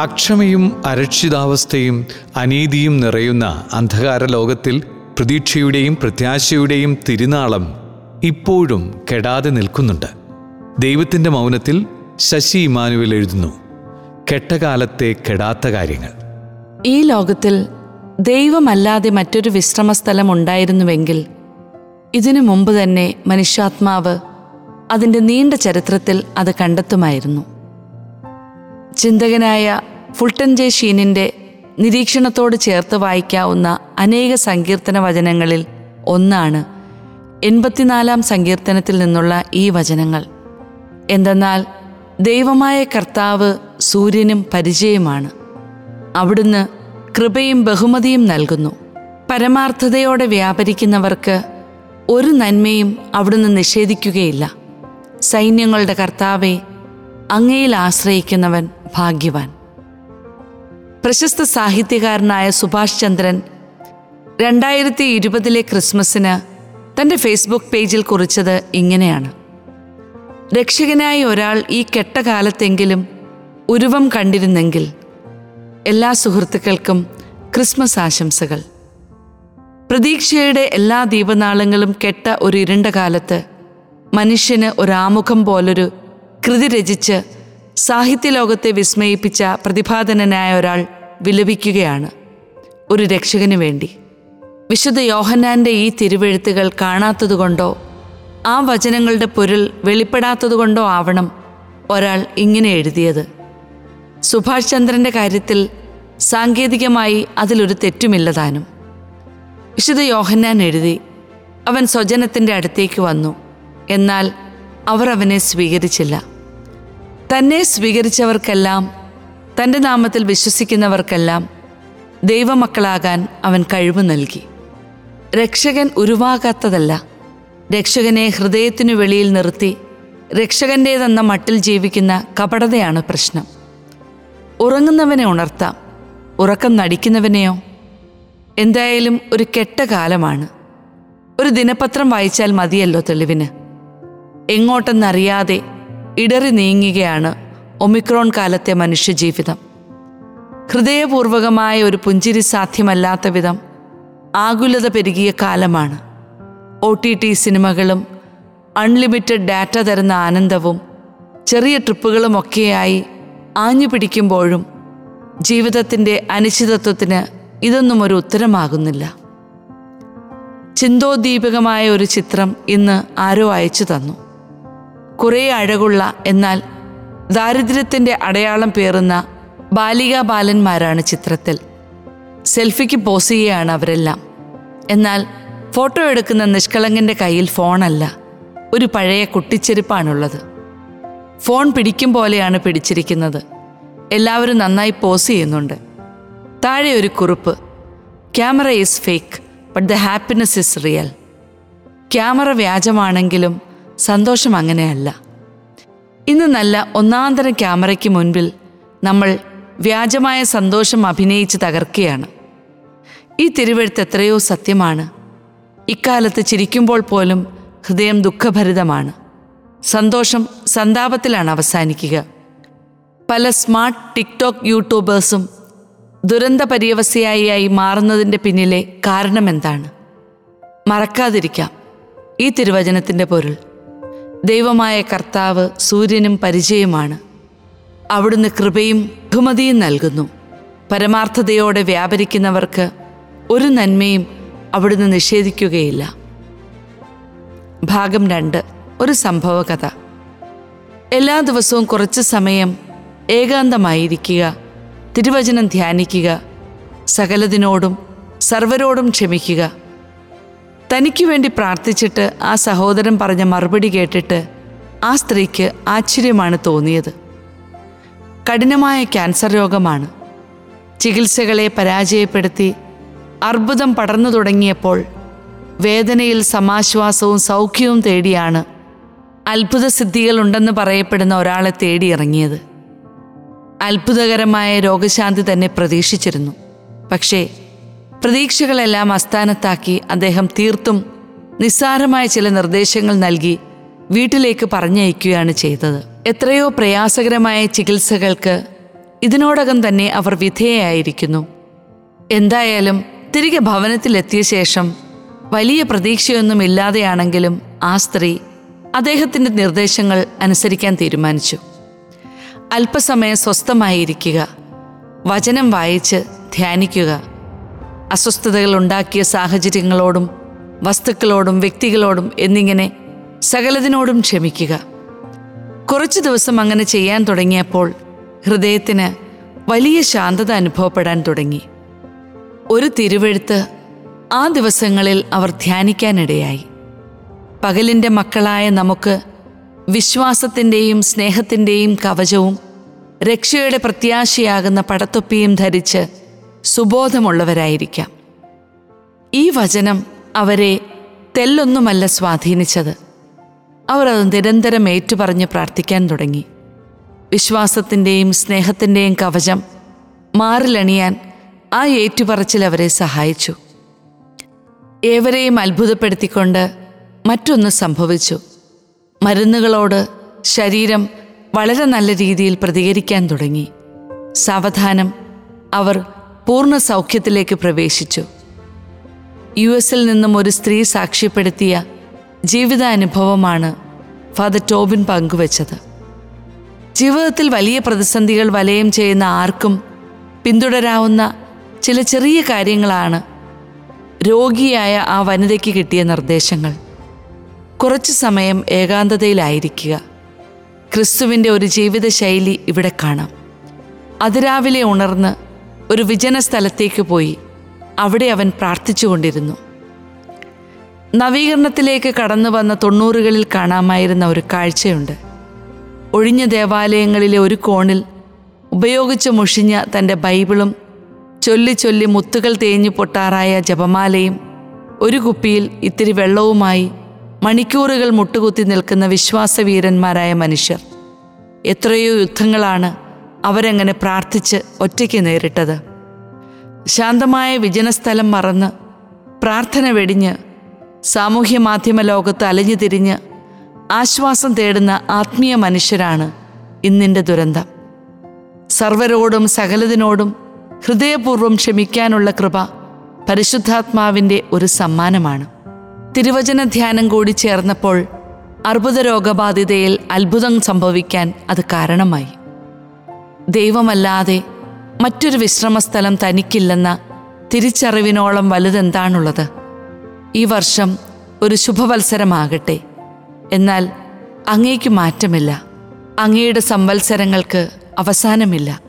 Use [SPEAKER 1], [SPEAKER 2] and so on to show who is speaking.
[SPEAKER 1] അക്ഷമയും അരക്ഷിതാവസ്ഥയും അനീതിയും നിറയുന്ന അന്ധകാര ലോകത്തിൽ പ്രതീക്ഷയുടെയും പ്രത്യാശയുടെയും തിരുനാളം ഇപ്പോഴും കെടാതെ നിൽക്കുന്നുണ്ട്. ദൈവത്തിന്റെ മൗനത്തിൽ ശശി ഇമാനുവൽ എഴുതുന്നു കെട്ടകാലത്തെ കെടാത്ത കാര്യങ്ങൾ.
[SPEAKER 2] ഈ ലോകത്തിൽ ദൈവമല്ലാതെ മറ്റൊരു വിശ്രമസ്ഥലം ഉണ്ടായിരുന്നുവെങ്കിൽ ഇതിനു മുമ്പ് തന്നെ മനുഷ്യാത്മാവ് അതിന്റെ നീണ്ട ചരിത്രത്തിൽ അത് കണ്ടെത്തുമായിരുന്നു. ചിന്തകനായ ഫുൾട്ടൻ ജെ ഷീനിന്റെ നിരീക്ഷണത്തോട് ചേർത്ത് വായിക്കാവുന്ന അനേക സങ്കീർത്തന വചനങ്ങളിൽ ഒന്നാണ് എൺപത്തിനാലാം സങ്കീർത്തനത്തിൽ നിന്നുള്ള ഈ വചനങ്ങൾ. എന്തെന്നാൽ ദൈവമായ കർത്താവ് സൂര്യനും പരിചയമാണ്. അവിടുന്ന് കൃപയും ബഹുമതിയും നൽകുന്നു. പരമാർത്ഥതയോടെ വ്യാപരിക്കുന്നവർക്ക് ഒരു നന്മയും അവിടുന്ന് നിഷേധിക്കുകയില്ല. സൈന്യങ്ങളുടെ കർത്താവെ അങ്ങയിൽ ആശ്രയിക്കുന്നവൻ ഭാഗ്യവാൻ. പ്രശസ്ത സാഹിത്യകാരനായ സുഭാഷ് ചന്ദ്രൻ രണ്ടായിരത്തി ഇരുപതിലെ ക്രിസ്മസിന് തന്റെ ഫേസ്ബുക്ക് പേജിൽ കുറിച്ചത് ഇങ്ങനെയാണ്. രക്ഷകനായ ഒരാൾ ഈ കെട്ട കെട്ടകാലത്തെങ്കിലും ഉരുവം കണ്ടിരുന്നെങ്കിൽ എല്ലാ സുഹൃത്തുക്കൾക്കും ക്രിസ്മസ് ആശംസകൾ. പ്രതീക്ഷയുടെ എല്ലാ ദീപനാളങ്ങളും കെട്ട ഒരു ഇരുണ്ട കാലത്ത് മനുഷ്യന് ഒരാമുഖം പോലൊരു കൃതി രചിച്ച് സാഹിത്യലോകത്തെ വിസ്മയിപ്പിച്ച പ്രതിഭാധനനായ ഒരാൾ വിലപിക്കുകയാണ്. ഒരു രക്ഷകന് വേണ്ടി. വിശുദ്ധ യോഹന്നാന്റെ ഈ തിരുവെഴുത്തുകൾ കാണാത്തതുകൊണ്ടോ ആ വചനങ്ങളുടെ പൊരുൾ വെളിപ്പെടാത്തതുകൊണ്ടോ ആവണം ഒരാൾ ഇങ്ങനെ എഴുതിയത്. സുഭാഷ് ചന്ദ്രന്റെ കാര്യത്തിൽ സാങ്കേതികമായി അതിലൊരു തെറ്റുമില്ലതാനും വിശുദ്ധ യോഹന്നാൻ എഴുതി അവൻ സ്വജനത്തിന്റെ അടുത്തേക്ക് വന്നു. എന്നാൽ അവർ അവനെ സ്വീകരിച്ചില്ല. തന്നെ സ്വീകരിച്ചവർക്കെല്ലാം തന്റെ നാമത്തിൽ വിശ്വസിക്കുന്നവർക്കെല്ലാം ദൈവമക്കളാകാൻ അവൻ കഴിവ് നൽകി. രക്ഷകൻ ഉരുവാകാത്തതല്ല. രക്ഷകനെ ഹൃദയത്തിനു വെളിയിൽ നിർത്തി രക്ഷകന്റേതെന്ന മട്ടിൽ ജീവിക്കുന്ന കപടതയാണ് പ്രശ്നം. ഉറങ്ങുന്നവനെ ഉണർത്താം. ഉറക്കം നടിക്കുന്നവനെയോ? എന്തായാലും ഒരു കെട്ട കാലമാണ്. ഒരു ദിനപത്രം വായിച്ചാൽ മതിയല്ലോ തെളിവിന്. എങ്ങോട്ടെന്നറിയാതെ ഇടറി നീങ്ങുകയാണ് ഒമിക്രോൺ കാലത്തെ മനുഷ്യജീവിതം. ഹൃദയപൂർവകമായ ഒരു പുഞ്ചിരി സാധ്യമല്ലാത്ത വിധം ആകുലത പെരുകിയ കാലമാണ്. ഒ ടി ടി സിനിമകളും അൺലിമിറ്റഡ് ഡാറ്റ തരുന്ന ആനന്ദവും ചെറിയ ട്രിപ്പുകളുമൊക്കെയായി ആഞ്ഞു പിടിക്കുമ്പോഴും ജീവിതത്തിന്റെ അനിശ്ചിതത്വത്തിന് ഇതൊന്നും ഒരു ഉത്തരമാകുന്നില്ല. ചിന്തോദ്ദീപകമായ ഒരു ചിത്രം ഇന്ന് ആരോ അയച്ചു തന്നു. കുറേ അഴകുള്ള എന്നാൽ ദാരിദ്ര്യത്തിന്റെ അടയാളം പേറുന്ന ബാലികാ ബാലന്മാരാണ് ചിത്രത്തിൽ. സെൽഫിക്ക് പോസ് ചെയ്യുകയാണ് അവരെല്ലാം. എന്നാൽ ഫോട്ടോ എടുക്കുന്ന നിഷ്കളങ്കന്റെ കയ്യിൽ ഫോണല്ല ഒരു പഴയ കുട്ടിച്ചെരുപ്പാണുള്ളത്. ഫോൺ പിടിക്കും പോലെയാണ് പിടിച്ചിരിക്കുന്നത്. എല്ലാവരും നന്നായി പോസ് ചെയ്യുന്നുണ്ട്. താഴെ ഒരു കുറിപ്പ് camera is fake but the happiness is real camera വ്യാജമാണെങ്കിലും സന്തോഷം അങ്ങനെയല്ല. ഇന്ന് നല്ല ഒന്നാന്തരം ക്യാമറയ്ക്ക് മുൻപിൽ നമ്മൾ വ്യാജമായ സന്തോഷം അഭിനയിച്ച് തകർക്കുകയാണ്. ഈ തിരുവെഴുത്ത് എത്രയോ സത്യമാണ്. ഇക്കാലത്ത് ചിരിക്കുമ്പോൾ പോലും ഹൃദയം ദുഃഖഭരിതമാണ്. സന്തോഷം സന്താപത്തിലാണ് അവസാനിക്കുക. പല സ്മാർട്ട് ടിക്ടോക്ക് യൂട്യൂബേഴ്സും ദുരന്ത പര്യവസായിയായി മാറുന്നതിന്റെ പിന്നിലെ കാരണമെന്താണ് മറക്കാതിരിക്കാം. ഈ തിരുവചനത്തിന്റെ പൊരുൾ. ദൈവമായ കർത്താവ് സൂര്യനും പരിചയമാണ്. അവിടുന്ന് കൃപയും ബഹുമതിയും നൽകുന്നു. പരമാർത്ഥതയോടെ വ്യാപരിക്കുന്നവർക്ക് ഒരു നന്മയും അവിടുന്ന് നിഷേധിക്കുകയില്ല. ഭാഗം രണ്ട്. ഒരു സംഭവകഥ. എല്ലാ ദിവസവും കുറച്ച് സമയം ഏകാന്തമായിരിക്കുക തിരുവചനം ധ്യാനിക്കുക സകലതിനോടും സർവരോടും ക്ഷമിക്കുക. തനിക്ക് വേണ്ടി പ്രാർത്ഥിച്ചിട്ട് ആ സഹോദരൻ പറഞ്ഞ മറുപടി കേട്ടിട്ട് ആ സ്ത്രീക്ക് ആശ്ചര്യമാണ് തോന്നിയത്. കഠിനമായ ക്യാൻസർ രോഗമാണ്. ചികിത്സകളെ പരാജയപ്പെടുത്തി അർബുദം പടർന്നു തുടങ്ങിയപ്പോൾ വേദനയിൽ സമാശ്വാസവും സൗഖ്യവും തേടിയാണ് അത്ഭുത സിദ്ധികളുണ്ടെന്ന് പറയപ്പെടുന്ന ഒരാളെ തേടിയിറങ്ങിയത്. അത്ഭുതകരമായ രോഗശാന്തി തന്നെ പ്രതീക്ഷിച്ചിരുന്നു. പക്ഷേ പ്രതീക്ഷകളെല്ലാം അസ്ഥാനത്താക്കി അദ്ദേഹം തീർത്തും നിസ്സാരമായ ചില നിർദ്ദേശങ്ങൾ നൽകി വീട്ടിലേക്ക് പറഞ്ഞയക്കുകയാണ് ചെയ്തത്. എത്രയോ പ്രയാസകരമായ ചികിത്സകൾക്ക് ഇതിനോടകം തന്നെ അവർ വിധേയായിരിക്കുന്നു എന്തായാലും തിരികെ ഭവനത്തിലെത്തിയ ശേഷം വലിയ പ്രതീക്ഷയൊന്നും ഇല്ലാതെയാണെങ്കിലും ആ സ്ത്രീ അദ്ദേഹത്തിന്റെ നിർദ്ദേശങ്ങൾ അനുസരിക്കാൻ തീരുമാനിച്ചു. അല്പസമയം സ്വസ്ഥമായിരിക്കുക. വചനം വായിച്ച് ധ്യാനിക്കുക. അസ്വസ്ഥതകൾ ഉണ്ടാക്കിയ സാഹചര്യങ്ങളോടും വസ്തുക്കളോടും വ്യക്തികളോടും എന്നിങ്ങനെ സകലതിനോടും ക്ഷമിക്കുക. കുറച്ചു ദിവസം അങ്ങനെ ചെയ്യാൻ തുടങ്ങിയപ്പോൾ ഹൃദയത്തിന് വലിയ ശാന്തത അനുഭവപ്പെടാൻ തുടങ്ങി. ഒരു തിരുവെഴുത്ത് ആ ദിവസങ്ങളിൽ അവർ ധ്യാനിക്കാനിടയായി. പകലിന്റെ മക്കളായ നമുക്ക് വിശ്വാസത്തിന്റെയും സ്നേഹത്തിന്റെയും കവചവും രക്ഷയുടെ പ്രത്യാശയാകുന്ന പടത്തൊപ്പിയും ധരിച്ച് സുബോധമുള്ളവരായിരിക്കാം. ഈ വചനം അവരെ തെല്ലൊന്നുമല്ല സ്വാധീനിച്ചത്. അവർ അത് നിരന്തരം ഏറ്റുപറഞ്ഞ് പ്രാർത്ഥിക്കാൻ തുടങ്ങി. വിശ്വാസത്തിന്റെയും സ്നേഹത്തിന്റെയും കവചം മാറിലണിയാൻ ആ ഏറ്റുപറച്ചിൽ അവരെ സഹായിച്ചു. ഏവരെയും അത്ഭുതപ്പെടുത്തിക്കൊണ്ട് മറ്റൊന്ന് സംഭവിച്ചു. മരുന്നുകളോട് ശരീരം വളരെ നല്ല രീതിയിൽ പ്രതികരിക്കാൻ തുടങ്ങി. സാവധാനം അവർ പൂർണ സൗഖ്യത്തിലേക്ക് പ്രവേശിച്ചു. യു എസിൽ നിന്നും ഒരു സ്ത്രീ സാക്ഷ്യപ്പെടുത്തിയ ജീവിതാനുഭവമാണ് ഫാദർ ടോബിൻ പങ്കുവച്ചത്. ജീവിതത്തിൽ വലിയ പ്രതിസന്ധികൾ വലയം ചെയ്യുന്ന ആർക്കും പിന്തുടരാവുന്ന ചില ചെറിയ കാര്യങ്ങളാണ് രോഗിയായ ആ വനിതയ്ക്ക് കിട്ടിയ നിർദ്ദേശങ്ങൾ. കുറച്ച് സമയം ഏകാന്തതയിലായിരിക്കുക. ക്രിസ്തുവിന്റെ ഒരു ജീവിതശൈലി ഇവിടെ കാണാം. അതിരാവിലെ ഉണർന്ന് ഒരു വിജന സ്ഥലത്തേക്ക് പോയി അവിടെ അവൻ പ്രാർത്ഥിച്ചുകൊണ്ടിരുന്നു. നവീകരണത്തിലേക്ക് കടന്നു വന്ന തൊണ്ണൂറുകളിൽ കാണാമായിരുന്ന ഒരു കാഴ്ചയുണ്ട്. ഒഴിഞ്ഞ ദേവാലയങ്ങളിലെ ഒരു കോണിൽ ഉപയോഗിച്ച് മുഷിഞ്ഞ തന്റെ ബൈബിളും ചൊല്ലി ചൊല്ലി മുത്തുകൾ തേഞ്ഞു പൊട്ടാറായ ജപമാലയും ഒരു കുപ്പിയിൽ ഇത്തിരി വെള്ളവുമായി മണിക്കൂറുകൾ മുട്ടുകുത്തി നിൽക്കുന്ന വിശ്വാസവീരന്മാരായ മനുഷ്യർ. എത്രയോ യുദ്ധങ്ങളാണ് അവരങ്ങനെ പ്രാർത്ഥിച്ച് ഒറ്റയ്ക്ക് നേരിട്ടത്? ശാന്തമായ വിജനസ്ഥലം മറന്ന് പ്രാർത്ഥന വെടിഞ്ഞ് സാമൂഹ്യ മാധ്യമ ലോകത്ത് അലഞ്ഞു തിരിഞ്ഞ് ആശ്വാസം തേടുന്ന ആത്മീയ മനുഷ്യരാണ് ഇന്നിന്റെ ദുരന്തം. സർവരോടും സകലതിനോടും ഹൃദയപൂർവം ക്ഷമിക്കാനുള്ള കൃപ പരിശുദ്ധാത്മാവിന്റെ ഒരു സമ്മാനമാണ്. തിരുവചന ധ്യാനം കൂടി ചേർന്നപ്പോൾ അർബുദ രോഗബാധിതയിൽ അത്ഭുതം സംഭവിക്കാൻ അത് കാരണമായി. ദൈവമല്ലാതെ മറ്റൊരു വിശ്രമസ്ഥലം തനിക്കില്ലെന്ന തിരിച്ചറിവിനോളം വലുതെന്താണുള്ളത്? ഈ വർഷം ഒരു ശുഭവത്സരമാകട്ടെ. എന്നാൽ അങ്ങേക്ക് മാറ്റമില്ല. അങ്ങയുടെ സംവത്സരങ്ങൾക്ക് അവസാനമില്ല.